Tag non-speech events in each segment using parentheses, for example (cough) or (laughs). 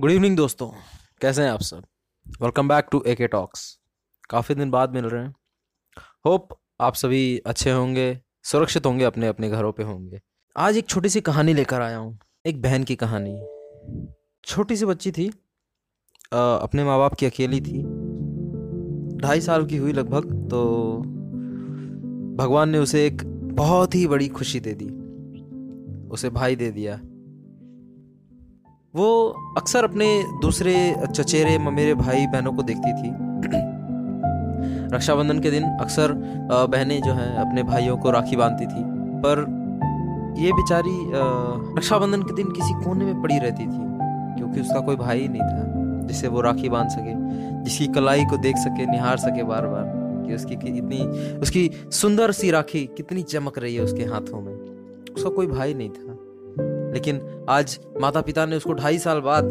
Good evening दोस्तों। कैसे हैं आप सब? वेलकम बैक टू ए के टॉक्स काफ़ी दिन बाद मिल रहे हैं। होप आप सभी अच्छे होंगे सुरक्षित होंगे अपने अपने घरों पे होंगे। आज एक छोटी सी कहानी लेकर आया हूँ। एक बहन की कहानी। छोटी सी बच्ची थी। अ, अपने माँ बाप की अकेली थी। ढाई साल की हुई लगभग तो भगवान ने उसे एक बहुत ही बड़ी खुशी दे दी। उसे भाई दे दिया। वो अक्सर अपने दूसरे चचेरे, ममेरे भाई बहनों को देखती थी। (clears throat) रक्षाबंधन के दिन अक्सर बहनें जो हैं अपने भाइयों को राखी बांधती थी, पर ये बेचारी रक्षाबंधन के दिन किसी कोने में पड़ी रहती थी, क्योंकि उसका कोई भाई नहीं था, जिससे वो राखी बाँध सके, जिसकी कलाई को देख सके, निहार सके बार बार कि उसकी कि इतनी, उसकी सुंदर सी राखी कितनी चमक रही है उसके हाथों में। उसका कोई भाई नहीं था। लेकिन आज माता पिता ने उसको ढाई साल बाद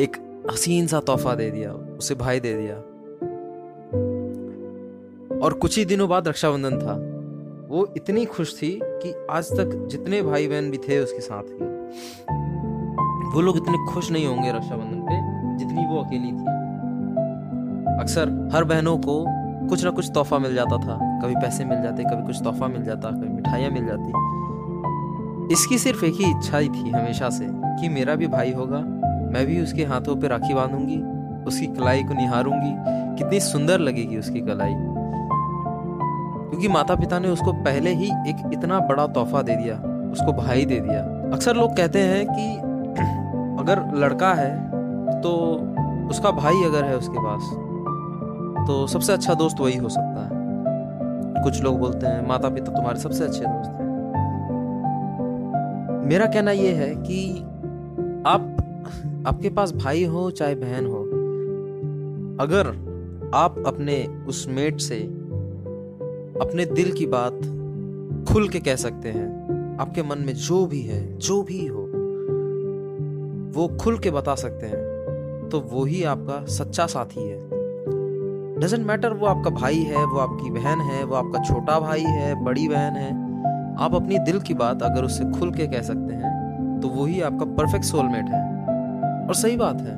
एक हसीन सा तोहफा दे दिया, उसे भाई दे दिया। और कुछ ही दिनों बाद रक्षाबंधन था। वो इतनी खुश थी कि आज तक जितने भाई बहन भी थे उसके साथ के वो लोग इतने खुश नहीं होंगे रक्षाबंधन पे जितनी वो अकेली थी। अक्सर हर बहनों को कुछ ना कुछ तोहफा मिल जाता था। कभी पैसे मिल जाते, कभी कुछ तोहफा मिल जाता, कभी मिठाइयाँ मिल जाती। इसकी सिर्फ़ एक ही इच्छा ही थी हमेशा से कि मेरा भी भाई होगा। मैं भी उसके हाथों पर राखी बांधूँगी, उसकी कलाई को निहारूँगी। कितनी सुंदर लगेगी उसकी कलाई। क्योंकि माता पिता ने उसको पहले ही एक इतना बड़ा तोहफा दे दिया, उसको भाई दे दिया। अक्सर लोग कहते हैं कि (clears throat) अगर लड़का है तो उसका भाई अगर है उसके पास तो सबसे अच्छा दोस्त वही हो सकता है। कुछ लोग बोलते हैं माता पिता तुम्हारे सबसे अच्छे दोस्त मेरा कहना यह है कि आप, आपके पास भाई हो, चाहे बहन हो, अगर आप अपने उस मेट से अपने दिल की बात खुल के कह सकते हैं, आपके मन में जो भी है, जो भी हो, वो खुल के बता सकते हैं तो वो ही आपका सच्चा साथी है। डजेंट मैटर वो आपका भाई है, वो आपकी बहन है, वो आपका छोटा भाई है, बड़ी बहन है आप अपनी दिल की बात अगर उससे खुल के कह सकते हैं तो वही आपका परफेक्ट सोलमेट है। और सही बात है,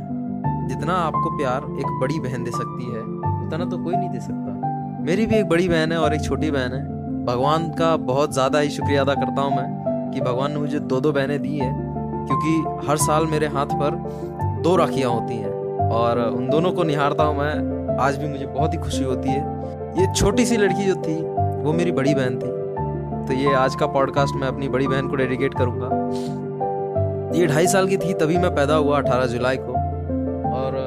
जितना आपको प्यार एक बड़ी बहन दे सकती है, उतना तो कोई नहीं दे सकता। मेरी भी एक बड़ी बहन है और एक छोटी बहन है। भगवान का बहुत ज़्यादा ही शुक्रिया अदा करता हूँ मैं कि भगवान ने मुझे दो दो बहनें दी है, क्योंकि हर साल मेरे हाथ पर दो राखियाँ होती हैं। और उन दोनों को निहारता हूँ मैं, आज भी मुझे बहुत ही खुशी होती है। ये छोटी सी लड़की जो थी, वो मेरी बड़ी बहन थी। तो ये आज का पॉडकास्ट मैं अपनी बड़ी बहन को डेडिकेट करूँगा। ये ढाई साल की थी, तभी मैं पैदा हुआ अठारह जुलाई को। और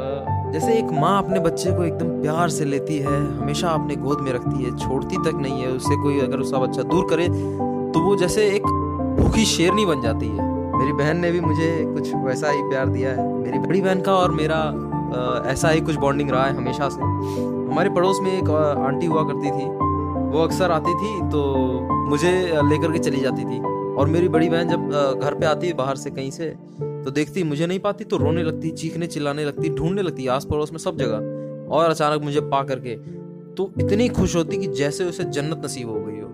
जैसे एक माँ अपने बच्चे को एकदम प्यार से लेती है, हमेशा अपने गोद में रखती है, छोड़ती तक नहीं है, उससे कोई अगर उसका बच्चा दूर करे तो वो जैसे एक भूखी शेरनी बन जाती है। मेरी बहन ने भी मुझे कुछ वैसा ही प्यार दिया है। मेरी बड़ी बहन का और मेरा ऐसा ही कुछ बॉन्डिंग रहा है हमेशा से। हमारे पड़ोस में एक आंटी हुआ करती थी। वो अक्सर आती थी तो मुझे लेकर के चली जाती थी। और मेरी बड़ी बहन जब घर पे आती बाहर से कहीं से तो देखती मुझे नहीं पाती तो रोने लगती, चीखने चिल्लाने लगती, ढूँढने लगती आस पड़ोस में सब जगह। और अचानक मुझे पा करके तो इतनी खुश होती कि जैसे उसे जन्नत नसीब हो गई हो।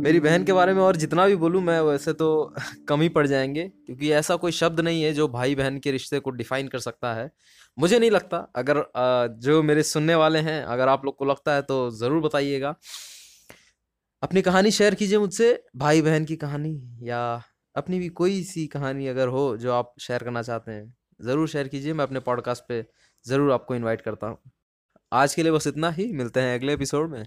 मेरी बहन के बारे में और जितना भी बोलूँ, मैं वैसे तो (laughs) कम ही पड़ जाएँगे, क्योंकि ऐसा कोई शब्द नहीं है जो भाई बहन के रिश्ते को डिफाइन कर सकता है। मुझे नहीं लगता, अगर जो मेरे सुनने वाले हैं, अगर आप लोग को लगता है तो ज़रूर बताइएगा। अपनी कहानी शेयर कीजिए मुझसे भाई बहन की कहानी, या अपनी भी कोई सी कहानी अगर हो जो आप शेयर करना चाहते हैं, ज़रूर शेयर कीजिए, मैं अपने पॉडकास्ट पे ज़रूर आपको इनवाइट करता हूँ। आज के लिए बस इतना ही, मिलते हैं अगले एपिसोड में।